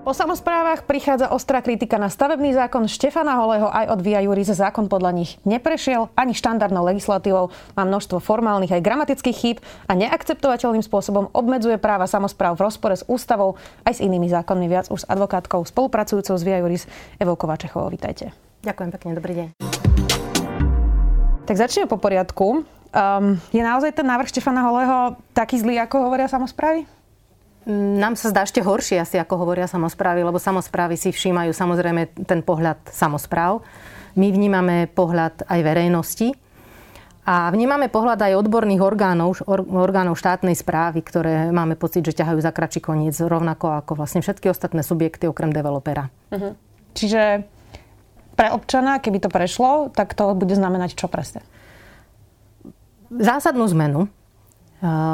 Po samozprávach prichádza ostrá kritika na stavebný zákon Štefana Holého aj od Via Juris. Zákon podľa nich neprešiel ani štandardnou legislatívou. Má množstvo formálnych aj gramatických chýb a neakceptovateľným spôsobom obmedzuje práva samozpráv v rozpore s ústavou aj s inými zákonmi. Viac už s advokátkou spolupracujúcou s Via Juris Evou Kovačechovou. Vítajte. Ďakujem pekne, dobrý deň. Tak začneme po poriadku. Um, je naozaj ten návrh Štefana Holého taký zlý, ako hovoria samozprávy? Nám sa zdá ešte horšie asi, ako hovoria samozprávy, lebo samozprávy si všímajú samozrejme ten pohľad samozpráv. My vnímame pohľad aj verejnosti a vnímame pohľad aj odborných orgánov, orgánov štátnej správy, ktoré máme pocit, že ťahajú za kračí koniec, rovnako ako vlastne všetky ostatné subjekty okrem developera. Uh-huh. Čiže pre občana, keby to prešlo, tak to bude znamenať čo presne? Zásadnú zmenu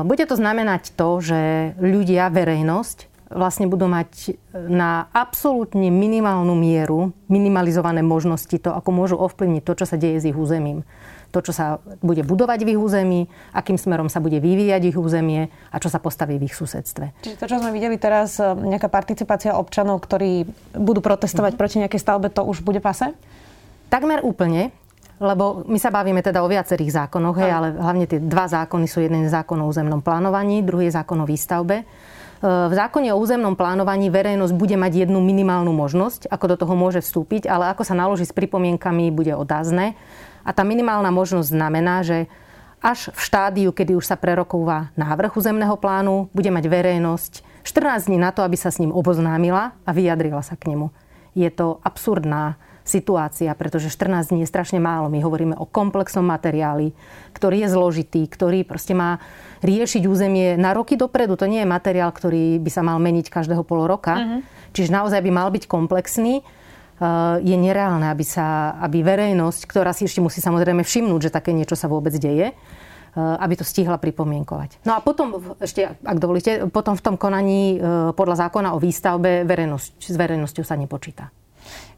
bude to znamenať to, že ľudia, verejnosť, vlastne budú mať na absolútne minimálnu mieru minimalizované možnosti to, ako môžu ovplyvniť to, čo sa deje s ich územím. To, čo sa bude budovať v ich území, akým smerom sa bude vyvíjať ich územie a čo sa postaví v ich susedstve. Čiže to, čo sme videli teraz, e, nejaká participácia občanov, ktorí budú protestovať mm. proti nejakej stavbe, to už bude pase? Takmer úplne. Lebo my sa bavíme teda o viacerých zákonoch, hej, ale hlavne tie dva zákony sú jeden zákon o územnom plánovaní, druhý je zákon o výstavbe. E, v zákone o územnom plánovaní verejnosť bude mať jednu minimálnu možnosť, ako do toho môže vstúpiť, ale ako sa naloží s pripomienkami, bude otázne. A tá minimálna možnosť znamená, že až v štádiu, kedy už sa prerokúva návrh územného plánu, bude mať verejnosť 14 dní na to, aby sa s ním oboznámila a vyjadrila sa k nemu. Je to absurdná situácia, pretože 14 dní je strašne málo. My hovoríme o komplexnom materiáli, ktorý je zložitý, ktorý proste má riešiť územie na roky dopredu. To nie je materiál, ktorý by sa mal meniť každého pol roka. Uh-huh. Čiže naozaj by mal byť komplexný eh, je nereálne, aby, sa, aby verejnosť, ktorá si ešte musí samozrejme všimnúť, že také niečo sa vôbec deje, eh, aby to stihla pripomienkovať. No a potom, ešte, ak dovolíte, potom v tom konaní eh, podľa zákona o výstavbe verejnosť, s verejnosťou sa nepočíta.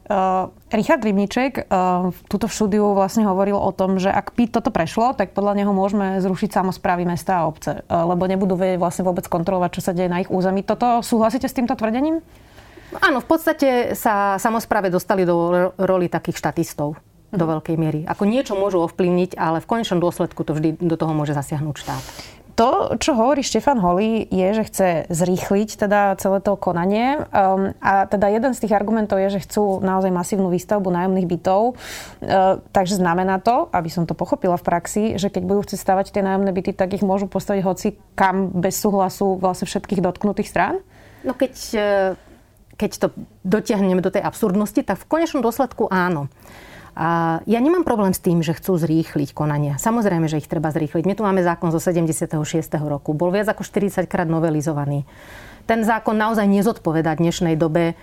Uh, Richard Rybniček uh, túto v štúdiu vlastne hovoril o tom, že ak by toto prešlo, tak podľa neho môžeme zrušiť samozprávy mesta a obce, uh, lebo nebudú vedieť vlastne vôbec kontrolovať, čo sa deje na ich území. Toto súhlasíte s týmto tvrdením? Áno, v podstate sa samozpráve dostali do roli takých štatistov do mhm. veľkej miery. Ako niečo môžu ovplyvniť, ale v konečnom dôsledku to vždy do toho môže zasiahnuť štát. To, čo hovorí Štefan Holý, je, že chce zrýchliť teda celé to konanie. Um, a teda jeden z tých argumentov je, že chcú naozaj masívnu výstavbu nájomných bytov. Uh, takže znamená to, aby som to pochopila v praxi, že keď budú chcieť stavať tie nájomné byty, tak ich môžu postaviť hoci kam bez súhlasu vlastne všetkých dotknutých strán? No keď, e, keď to dotiahneme do tej absurdnosti, tak v konečnom dôsledku áno. A ja nemám problém s tým, že chcú zrýchliť konania. Samozrejme, že ich treba zrýchliť. My tu máme zákon zo 76. roku. Bol viac ako 40 krát novelizovaný. Ten zákon naozaj nezodpoveda dnešnej dobe. E,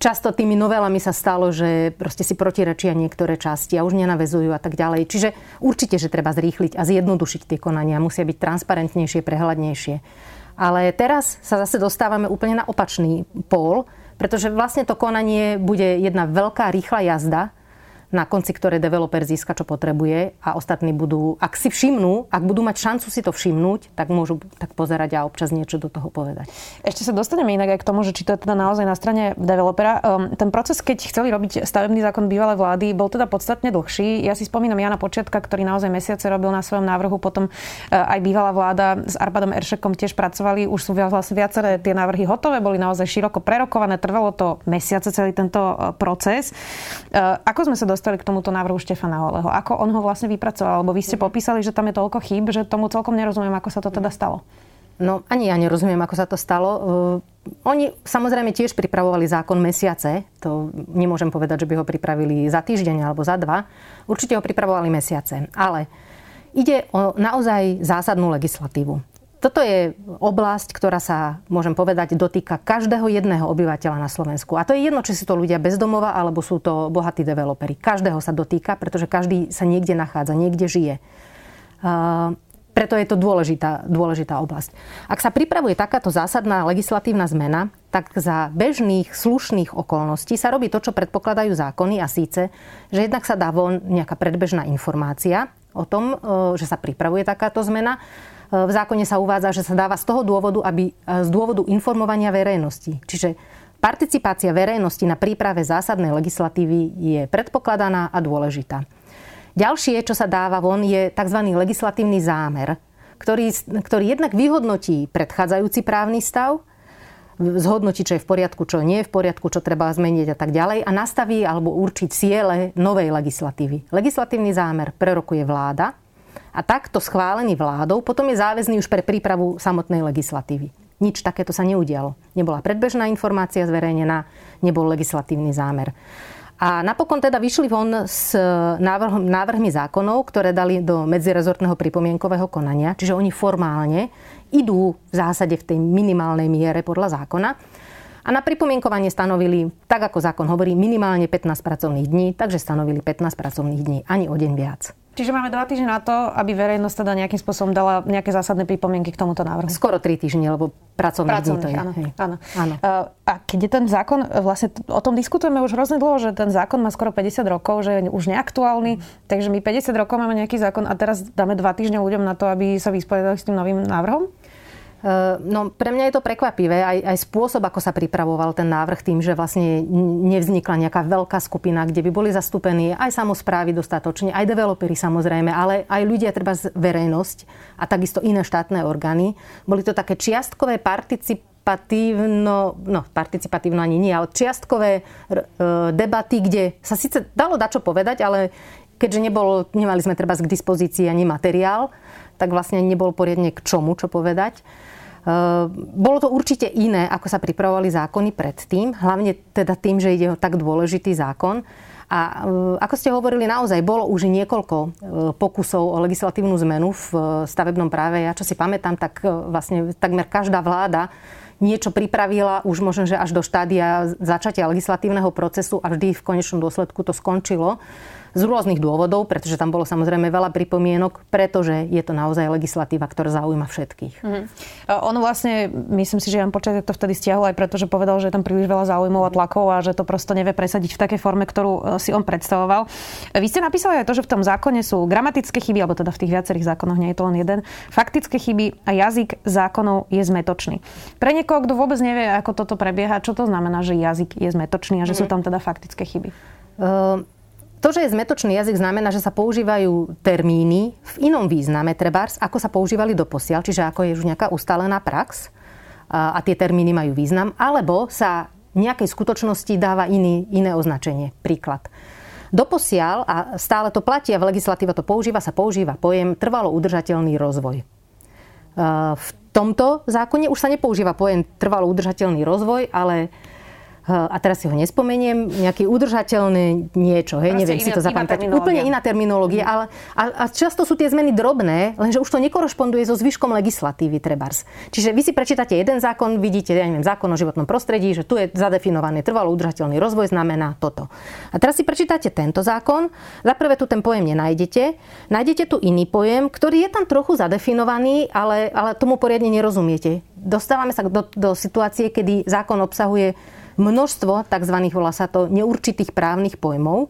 často tými novelami sa stalo, že proste si protirečia niektoré časti a už nenavezujú a tak ďalej. Čiže určite, že treba zrýchliť a zjednodušiť tie konania. Musia byť transparentnejšie, prehľadnejšie. Ale teraz sa zase dostávame úplne na opačný pól, pretože vlastne to konanie bude jedna veľká rýchla jazda, na konci ktoré developer získa, čo potrebuje a ostatní budú, ak si všimnú, ak budú mať šancu si to všimnúť, tak môžu tak pozerať a občas niečo do toho povedať. Ešte sa dostaneme inak aj k tomu, že či to je teda naozaj na strane developera. Um, ten proces, keď chceli robiť stavebný zákon bývalej vlády, bol teda podstatne dlhší. Ja si spomínam Jana Počiatka, ktorý naozaj mesiace robil na svojom návrhu, potom uh, aj bývalá vláda s Arpadom Eršekom tiež pracovali. Už sú vlastne viaceré tie návrhy hotové, boli naozaj široko prerokované, trvalo to mesiace celý tento uh, proces. Uh, ako sme sa dostali dostali k tomuto návrhu Štefana Holeho? Ako on ho vlastne vypracoval? Lebo vy ste mhm. popísali, že tam je toľko chýb, že tomu celkom nerozumiem, ako sa to teda stalo. No ani ja nerozumiem, ako sa to stalo. Uh, oni samozrejme tiež pripravovali zákon mesiace. To nemôžem povedať, že by ho pripravili za týždeň alebo za dva. Určite ho pripravovali mesiace. Ale ide o naozaj zásadnú legislatívu. Toto je oblasť, ktorá sa, môžem povedať, dotýka každého jedného obyvateľa na Slovensku. A to je jedno, či sú to ľudia bezdomova, alebo sú to bohatí developeri. Každého sa dotýka, pretože každý sa niekde nachádza, niekde žije. preto je to dôležitá, dôležitá oblasť. Ak sa pripravuje takáto zásadná legislatívna zmena, tak za bežných, slušných okolností sa robí to, čo predpokladajú zákony a síce, že jednak sa dá von nejaká predbežná informácia o tom, e, že sa pripravuje takáto zmena. E, v zákone sa uvádza, že sa dáva z toho dôvodu, aby e, z dôvodu informovania verejnosti. Čiže participácia verejnosti na príprave zásadnej legislatívy je predpokladaná a dôležitá. Ďalšie, čo sa dáva von, je tzv. legislatívny zámer, ktorý, ktorý jednak vyhodnotí predchádzajúci právny stav, zhodnotí, čo je v poriadku, čo nie je v poriadku, čo treba zmeniť a tak ďalej a nastaví alebo určí ciele novej legislatívy. Legislatívny zámer prerokuje vláda a takto schválený vládou potom je záväzný už pre prípravu samotnej legislatívy. Nič takéto sa neudialo. Nebola predbežná informácia zverejnená, nebol legislatívny zámer. A napokon teda vyšli von s návrh, návrhmi zákonov, ktoré dali do medzirezortného pripomienkového konania. Čiže oni formálne idú v zásade v tej minimálnej miere podľa zákona. A na pripomienkovanie stanovili, tak ako zákon hovorí, minimálne 15 pracovných dní, takže stanovili 15 pracovných dní, ani o deň viac. Čiže máme dva týždne na to, aby verejnosť teda nejakým spôsobom dala nejaké zásadné pripomienky k tomuto návrhu. Skoro tri týždne, lebo pracovné dní to je. Áno, áno. áno. A keď je ten zákon, vlastne o tom diskutujeme už hrozne dlho, že ten zákon má skoro 50 rokov, že je už neaktuálny, takže my 50 rokov máme nejaký zákon a teraz dáme dva týždne ľuďom na to, aby sa vysporiadali s tým novým návrhom? Eh, no, pre mňa je to prekvapivé, aj, aj spôsob, ako sa pripravoval ten návrh tým, že vlastne nevznikla nejaká veľká skupina, kde by boli zastúpení aj samozprávy dostatočne, aj developery samozrejme, ale aj ľudia, treba verejnosť a takisto iné štátne orgány. Boli to také čiastkové participatívno, no participatívno ani nie, ale čiastkové e, debaty, kde sa síce dalo dačo povedať, ale keďže nebol, nemali sme treba k dispozícii ani materiál, tak vlastne nebol poriadne k čomu čo povedať. Ehm, bolo to určite iné, ako sa pripravovali zákony predtým, hlavne teda tým, že ide o tak dôležitý zákon. A ehm, ako ste hovorili, naozaj bolo už niekoľko ehm, pokusov o legislatívnu zmenu v stavebnom práve. Ja čo si pamätám, tak vlastne takmer každá vláda niečo pripravila už možno, že až do štádia začatia legislatívneho procesu a vždy v konečnom dôsledku to skončilo z rôznych dôvodov, pretože tam bolo samozrejme veľa pripomienok, pretože je to naozaj legislatíva, ktorá zaujíma všetkých. Mm-hmm. On vlastne, myslím si, že Jan Počet to vtedy stiahol aj preto, že povedal, že je tam príliš veľa záujmov a tlakov a že to prosto nevie presadiť v takej forme, ktorú e, si on predstavoval. Vy ste napísali aj to, že v tom zákone sú gramatické chyby, alebo teda v tých viacerých zákonoch, nie je to len jeden, faktické chyby a jazyk zákonov je zmetočný. Pre niekoho, kto vôbec nevie, ako toto prebieha, čo to znamená, že jazyk je zmetočný a že mm-hmm. sú mhm. tam teda faktické chyby? Uh... To, že je zmetočný jazyk, znamená, že sa používajú termíny v inom význame, trebárs, ako sa používali doposiaľ, čiže ako je už nejaká ustálená prax a, a tie termíny majú význam, alebo sa nejakej skutočnosti dáva iný, iné označenie. Príklad. Doposiaľ, a stále to platí a v legislatíva to používa, sa používa pojem trvalo udržateľný rozvoj. V tomto zákone už sa nepoužíva pojem trvalo udržateľný rozvoj, ale a teraz si ho nespomeniem, nejaký udržateľný niečo, hej, Proste neviem iná, si to zapamätať. Úplne iná terminológia, ale a, a často sú tie zmeny drobné, lenže už to nekorešponduje so zvyškom legislatívy trebárs. Čiže vy si prečítate jeden zákon, vidíte, ja neviem, zákon o životnom prostredí, že tu je zadefinovaný trvalo udržateľný rozvoj, znamená toto. A teraz si prečítate tento zákon, za prvé tu ten pojem nenájdete, nájdete tu iný pojem, ktorý je tam trochu zadefinovaný, ale, ale tomu poriadne nerozumiete. Dostávame sa do, do situácie, kedy zákon obsahuje množstvo tzv. volá sa to neurčitých právnych pojmov,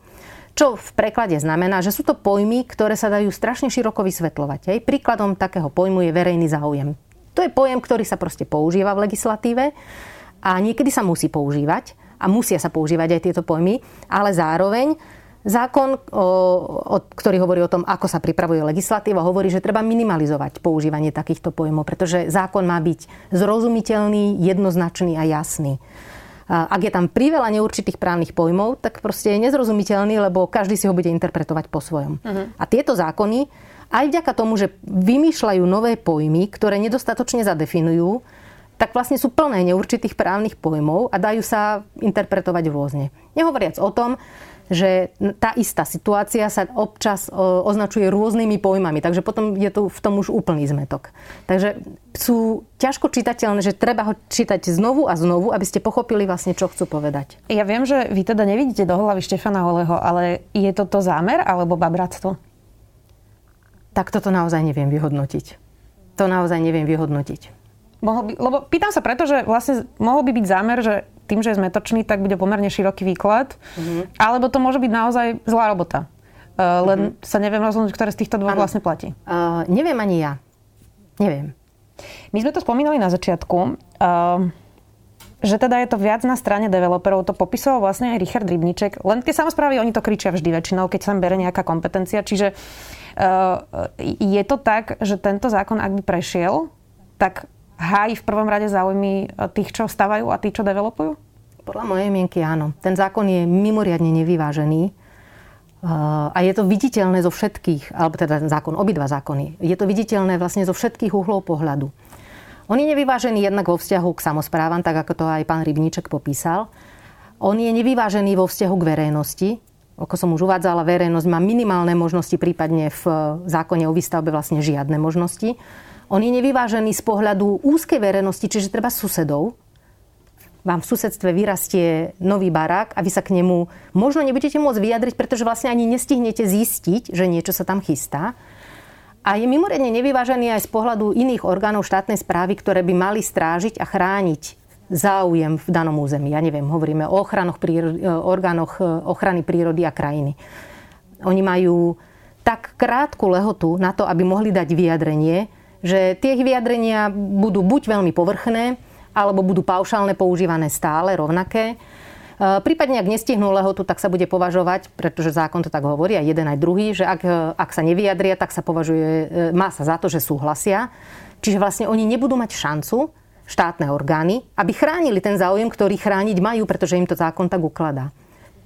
čo v preklade znamená, že sú to pojmy, ktoré sa dajú strašne široko vysvetľovať. Hej. Príkladom takého pojmu je verejný záujem. To je pojem, ktorý sa proste používa v legislatíve a niekedy sa musí používať a musia sa používať aj tieto pojmy, ale zároveň Zákon, o, o, ktorý hovorí o tom, ako sa pripravuje legislatíva, hovorí, že treba minimalizovať používanie takýchto pojmov, pretože zákon má byť zrozumiteľný, jednoznačný a jasný ak je tam priveľa neurčitých právnych pojmov, tak proste je nezrozumiteľný, lebo každý si ho bude interpretovať po svojom. Uh-huh. A tieto zákony, aj vďaka tomu, že vymýšľajú nové pojmy, ktoré nedostatočne zadefinujú, tak vlastne sú plné neurčitých právnych pojmov a dajú sa interpretovať rôzne. Nehovoriac o tom, že tá istá situácia sa občas označuje rôznymi pojmami, takže potom je tu v tom už úplný zmetok. Takže sú ťažko čitateľné, že treba ho čítať znovu a znovu, aby ste pochopili vlastne, čo chcú povedať. Ja viem, že vy teda nevidíte do hlavy Štefana Holeho, ale je to to zámer alebo babratstvo? Tak toto naozaj neviem vyhodnotiť. To naozaj neviem vyhodnotiť. Mohol by, lebo pýtam sa preto, že vlastne mohol by byť zámer, že tým, že je zmetočný, tak bude pomerne široký výklad. Mm-hmm. Alebo to môže byť naozaj zlá robota. Uh, len mm-hmm. sa neviem rozhodnúť, ktoré z týchto dvoch ano. vlastne platí. Uh, neviem ani ja. Neviem. My sme to spomínali na začiatku. Uh, že teda je to viac na strane developerov, to popisoval vlastne aj Richard Rybniček. Len tie samozprávy, oni to kričia vždy väčšinou, keď sa bere nejaká kompetencia. Čiže uh, je to tak, že tento zákon, ak by prešiel, tak hájí v prvom rade záujmy tých, čo stavajú a tých, čo developujú? Podľa mojej mienky áno. Ten zákon je mimoriadne nevyvážený. Uh, a je to viditeľné zo všetkých, alebo teda ten zákon, obidva zákony, je to viditeľné vlastne zo všetkých uhlov pohľadu. On je nevyvážený jednak vo vzťahu k samozprávam, tak ako to aj pán Rybníček popísal. On je nevyvážený vo vzťahu k verejnosti. Ako som už uvádzala, verejnosť má minimálne možnosti, prípadne v zákone o výstavbe vlastne žiadne možnosti. On je nevyvážený z pohľadu úzkej verejnosti, čiže treba susedov. Vám v susedstve vyrastie nový barák a vy sa k nemu možno nebudete môcť vyjadriť, pretože vlastne ani nestihnete zistiť, že niečo sa tam chystá. A je mimoriadne nevyvážený aj z pohľadu iných orgánov štátnej správy, ktoré by mali strážiť a chrániť záujem v danom území. Ja neviem, hovoríme o ochránoch prírody, orgánoch e, ochrany prírody a krajiny. Oni majú tak krátku lehotu na to, aby mohli dať vyjadrenie, že tie vyjadrenia budú buď veľmi povrchné, alebo budú paušálne používané stále rovnaké Eh, prípadne, ak nestihnú lehotu, tak sa bude považovať, pretože zákon to tak hovorí, aj jeden, aj druhý, že ak, eh, ak sa nevyjadria, tak sa považuje, eh, má sa za to, že súhlasia. Čiže vlastne oni nebudú mať šancu, štátne orgány, aby chránili ten záujem, ktorý chrániť majú, pretože im to zákon tak ukladá.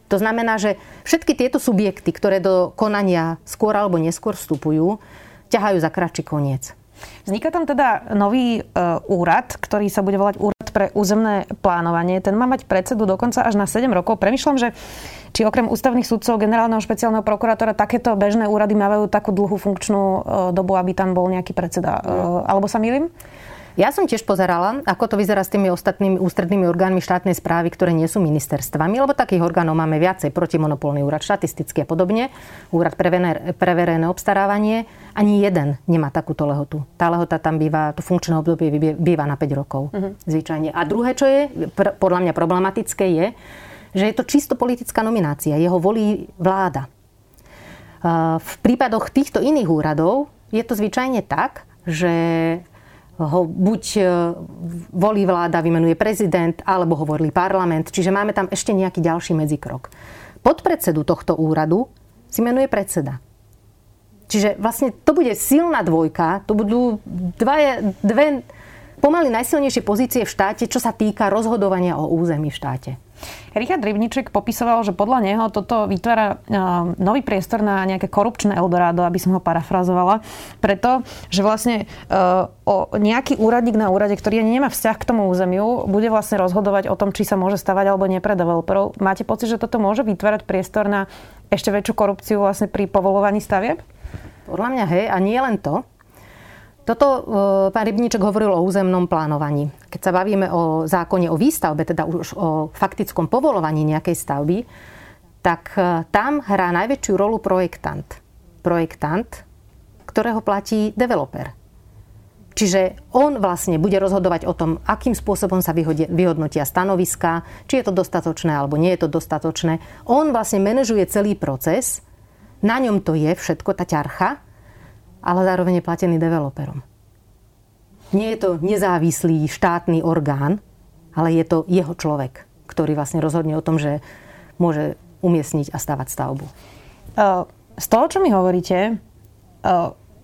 To znamená, že všetky tieto subjekty, ktoré do konania skôr alebo neskôr vstupujú, ťahajú za kratší koniec. Vzniká tam teda nový e, úrad, ktorý sa bude volať Úrad pre územné plánovanie. Ten má mať predsedu dokonca až na 7 rokov. Premýšľam, že či okrem ústavných sudcov, generálneho špeciálneho prokurátora takéto bežné úrady majú takú dlhú funkčnú e, dobu, aby tam bol nejaký predseda. E, alebo sa milím? Ja som tiež pozerala, ako to vyzerá s tými ostatnými ústrednými orgánmi štátnej správy, ktoré nie sú ministerstvami, lebo takých orgánov máme viacej. Protimonopolný úrad, štatistický a podobne, úrad pre, pre verejné obstarávanie. Ani jeden nemá takúto lehotu. Tá lehota tam býva, to funkčné obdobie býva na 5 rokov. Uh-huh. Zvyčajne. A druhé, čo je pr- podľa mňa problematické, je, že je to čisto politická nominácia. Jeho volí vláda. V prípadoch týchto iných úradov je to zvyčajne tak, že ho buď e, volí vláda, vymenuje prezident, alebo ho volí parlament. Čiže máme tam ešte nejaký ďalší medzikrok. Podpredsedu tohto úradu si menuje predseda. Čiže vlastne to bude silná dvojka, to budú dva, dve pomaly najsilnejšie pozície v štáte, čo sa týka rozhodovania o území v štáte. Richard Rybniček popisoval, že podľa neho toto vytvára nový priestor na nejaké korupčné Eldorado, aby som ho parafrazovala, preto, že vlastne o nejaký úradník na úrade, ktorý ani nemá vzťah k tomu územiu, bude vlastne rozhodovať o tom, či sa môže stavať alebo nie pre developerov. Máte pocit, že toto môže vytvárať priestor na ešte väčšiu korupciu vlastne pri povolovaní stavieb? Podľa mňa hej, a nie len to. Toto e, pán Rybníček hovoril o územnom plánovaní. Keď sa bavíme o zákone o výstavbe, teda už o faktickom povolovaní nejakej stavby, tak e, tam hrá najväčšiu rolu projektant. Projektant, ktorého platí developer. Čiže on vlastne bude rozhodovať o tom, akým spôsobom sa vyhodnotia stanoviska, či je to dostatočné alebo nie je to dostatočné. On vlastne manažuje celý proces, na ňom to je všetko, tá ťarcha, ale zároveň je platený developerom. Nie je to nezávislý štátny orgán, ale je to jeho človek, ktorý vlastne rozhodne o tom, že môže umiestniť a stavať stavbu. Z toho, čo mi hovoríte,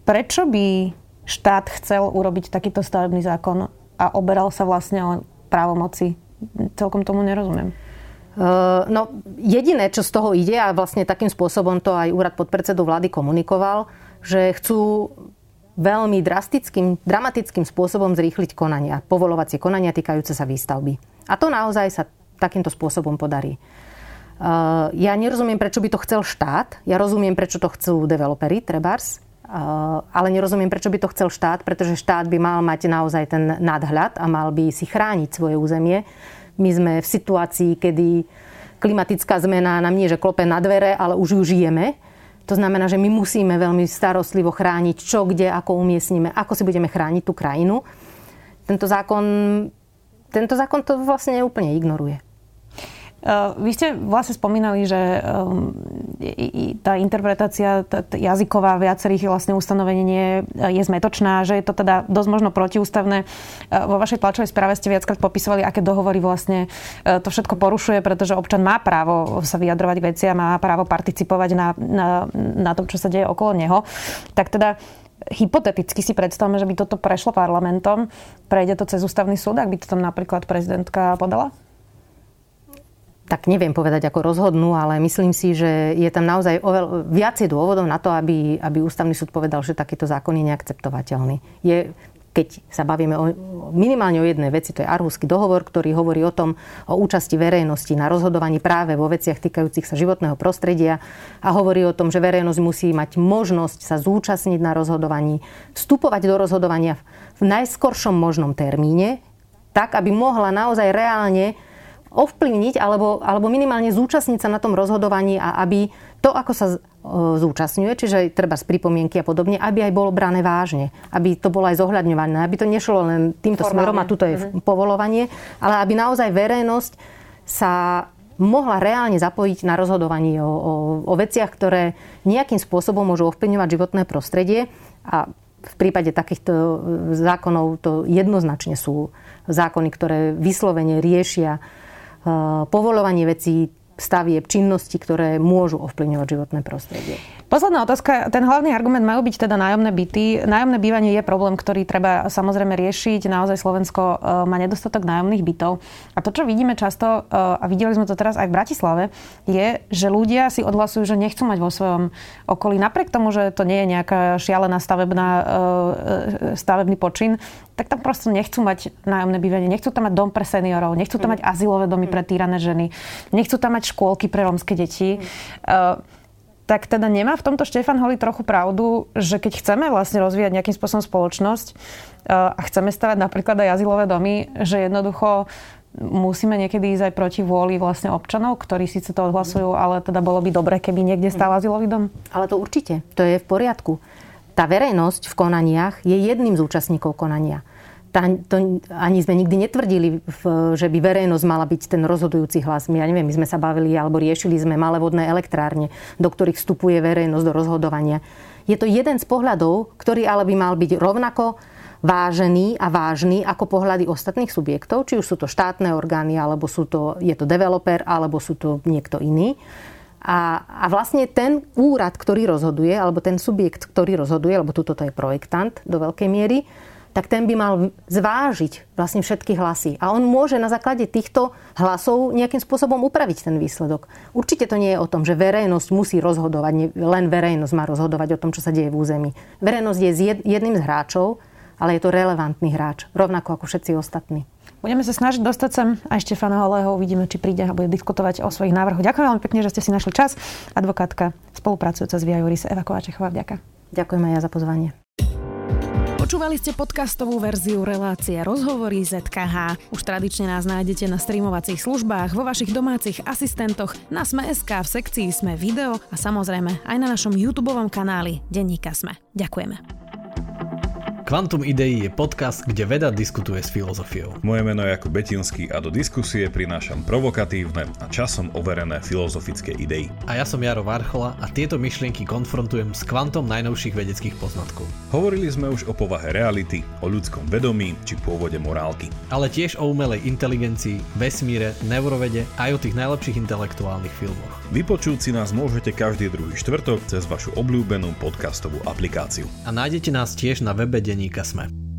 prečo by štát chcel urobiť takýto stavebný zákon a oberal sa vlastne o právomoci? Celkom tomu nerozumiem. No, jediné, čo z toho ide, a vlastne takým spôsobom to aj úrad podpredsedu vlády komunikoval, že chcú veľmi drastickým, dramatickým spôsobom zrýchliť konania, povolovacie konania týkajúce sa výstavby. A to naozaj sa takýmto spôsobom podarí. Uh, ja nerozumiem, prečo by to chcel štát. Ja rozumiem, prečo to chcú developeri, trebars. Uh, ale nerozumiem, prečo by to chcel štát, pretože štát by mal mať naozaj ten nadhľad a mal by si chrániť svoje územie. My sme v situácii, kedy klimatická zmena nám nie, že klope na dvere, ale už ju žijeme. To znamená, že my musíme veľmi starostlivo chrániť, čo, kde, ako umiestnime, ako si budeme chrániť tú krajinu. Tento zákon, tento zákon to vlastne úplne ignoruje. Uh, vy ste vlastne spomínali, že um, tá interpretácia jazyková viacerých vlastne ustanovení nie je zmetočná, že je to teda dosť možno protiústavné. Uh, vo vašej tlačovej správe ste viackrát popisovali, aké dohovory vlastne uh, to všetko porušuje, pretože občan má právo sa vyjadrovať k veciam, má právo participovať na, na, na tom, čo sa deje okolo neho. Tak teda hypoteticky si predstavme, že by toto prešlo parlamentom, prejde to cez ústavný súd, ak by to tam napríklad prezidentka podala? Tak neviem povedať, ako rozhodnú, ale myslím si, že je tam naozaj oveľ, viacej dôvodov na to, aby, aby ústavný súd povedal, že takýto zákon je neakceptovateľný. Je, keď sa bavíme o, minimálne o jednej veci, to je Arhusky dohovor, ktorý hovorí o tom, o účasti verejnosti na rozhodovaní práve vo veciach týkajúcich sa životného prostredia a hovorí o tom, že verejnosť musí mať možnosť sa zúčastniť na rozhodovaní, vstupovať do rozhodovania v najskoršom možnom termíne, tak, aby mohla naozaj reálne ovplyvniť alebo, alebo minimálne zúčastniť sa na tom rozhodovaní a aby to, ako sa zúčastňuje, čiže treba z pripomienky a podobne, aby aj bolo brané vážne, aby to bolo aj zohľadňované, aby to nešlo len týmto Formálne. smerom a tuto je uh-huh. povolovanie, ale aby naozaj verejnosť sa mohla reálne zapojiť na rozhodovanie o, o, o veciach, ktoré nejakým spôsobom môžu ovplyvňovať životné prostredie a v prípade takýchto e, zákonov to jednoznačne sú zákony, ktoré vyslovene riešia povolovanie vecí, stavieb, činnosti, ktoré môžu ovplyvňovať životné prostredie. Posledná otázka. Ten hlavný argument majú byť teda nájomné byty. Nájomné bývanie je problém, ktorý treba samozrejme riešiť. Naozaj Slovensko e, má nedostatok nájomných bytov. A to, čo vidíme často, e, a videli sme to teraz aj v Bratislave, je, že ľudia si odhlasujú, že nechcú mať vo svojom okolí. Napriek tomu, že to nie je nejaká šialená stavebná, stavebný počin, tak tam proste nechcú mať nájomné bývanie, nechcú tam mať dom pre seniorov, nechcú tam mm. mať azylové domy pre týrané ženy, nechcú tam mať škôlky pre rómske deti. Mm tak teda nemá v tomto Štefan Holi trochu pravdu, že keď chceme vlastne rozvíjať nejakým spôsobom spoločnosť eh, a chceme stavať napríklad aj azylové domy, že jednoducho musíme niekedy ísť aj proti vôli vlastne občanov, ktorí síce to odhlasujú, ale teda bolo by dobre, keby niekde stál azylový dom? Ale to určite, to je v poriadku. Tá verejnosť v konaniach je jedným z účastníkov konania tá, to ani sme nikdy netvrdili, že by verejnosť mala byť ten rozhodujúci hlas. My, ja neviem, my sme sa bavili alebo riešili sme malé vodné elektrárne, do ktorých vstupuje verejnosť do rozhodovania. Je to jeden z pohľadov, ktorý ale by mal byť rovnako vážený a vážny ako pohľady ostatných subjektov, či už sú to štátne orgány, alebo sú to, je to developer, alebo sú to niekto iný. A, a vlastne ten úrad, ktorý rozhoduje, alebo ten subjekt, ktorý rozhoduje, alebo tuto to je projektant do veľkej miery, tak ten by mal zvážiť vlastne všetky hlasy. A on môže na základe týchto hlasov nejakým spôsobom upraviť ten výsledok. Určite to nie je o tom, že verejnosť musí rozhodovať, len verejnosť má rozhodovať o tom, čo sa deje v území. Verejnosť je jedným z hráčov, ale je to relevantný hráč, rovnako ako všetci ostatní. Budeme sa snažiť dostať sem aj Štefana Holého. Uvidíme, či príde a bude diskutovať o svojich návrhoch. Ďakujem veľmi pekne, že ste si našli čas. Advokátka spolupracujúca s Via Juris Eva Kovačechová. Vďaka. Ďakujem aj ja za pozvanie. Počúvali ste podcastovú verziu relácie Rozhovory ZKH. Už tradične nás nájdete na streamovacích službách, vo vašich domácich asistentoch, na Sme.sk, v sekcii Sme video a samozrejme aj na našom YouTube kanáli Denníka Sme. Ďakujeme. Quantum Idei je podcast, kde veda diskutuje s filozofiou. Moje meno je Jakub Betinský a do diskusie prinášam provokatívne a časom overené filozofické idei. A ja som Jaro Varchola a tieto myšlienky konfrontujem s kvantom najnovších vedeckých poznatkov. Hovorili sme už o povahe reality, o ľudskom vedomí či pôvode morálky. Ale tiež o umelej inteligencii, vesmíre, neurovede aj o tých najlepších intelektuálnych filmoch. Vypočuť si nás môžete každý druhý štvrtok cez vašu obľúbenú podcastovú aplikáciu. A nájdete nás tiež na webe denníka Sme.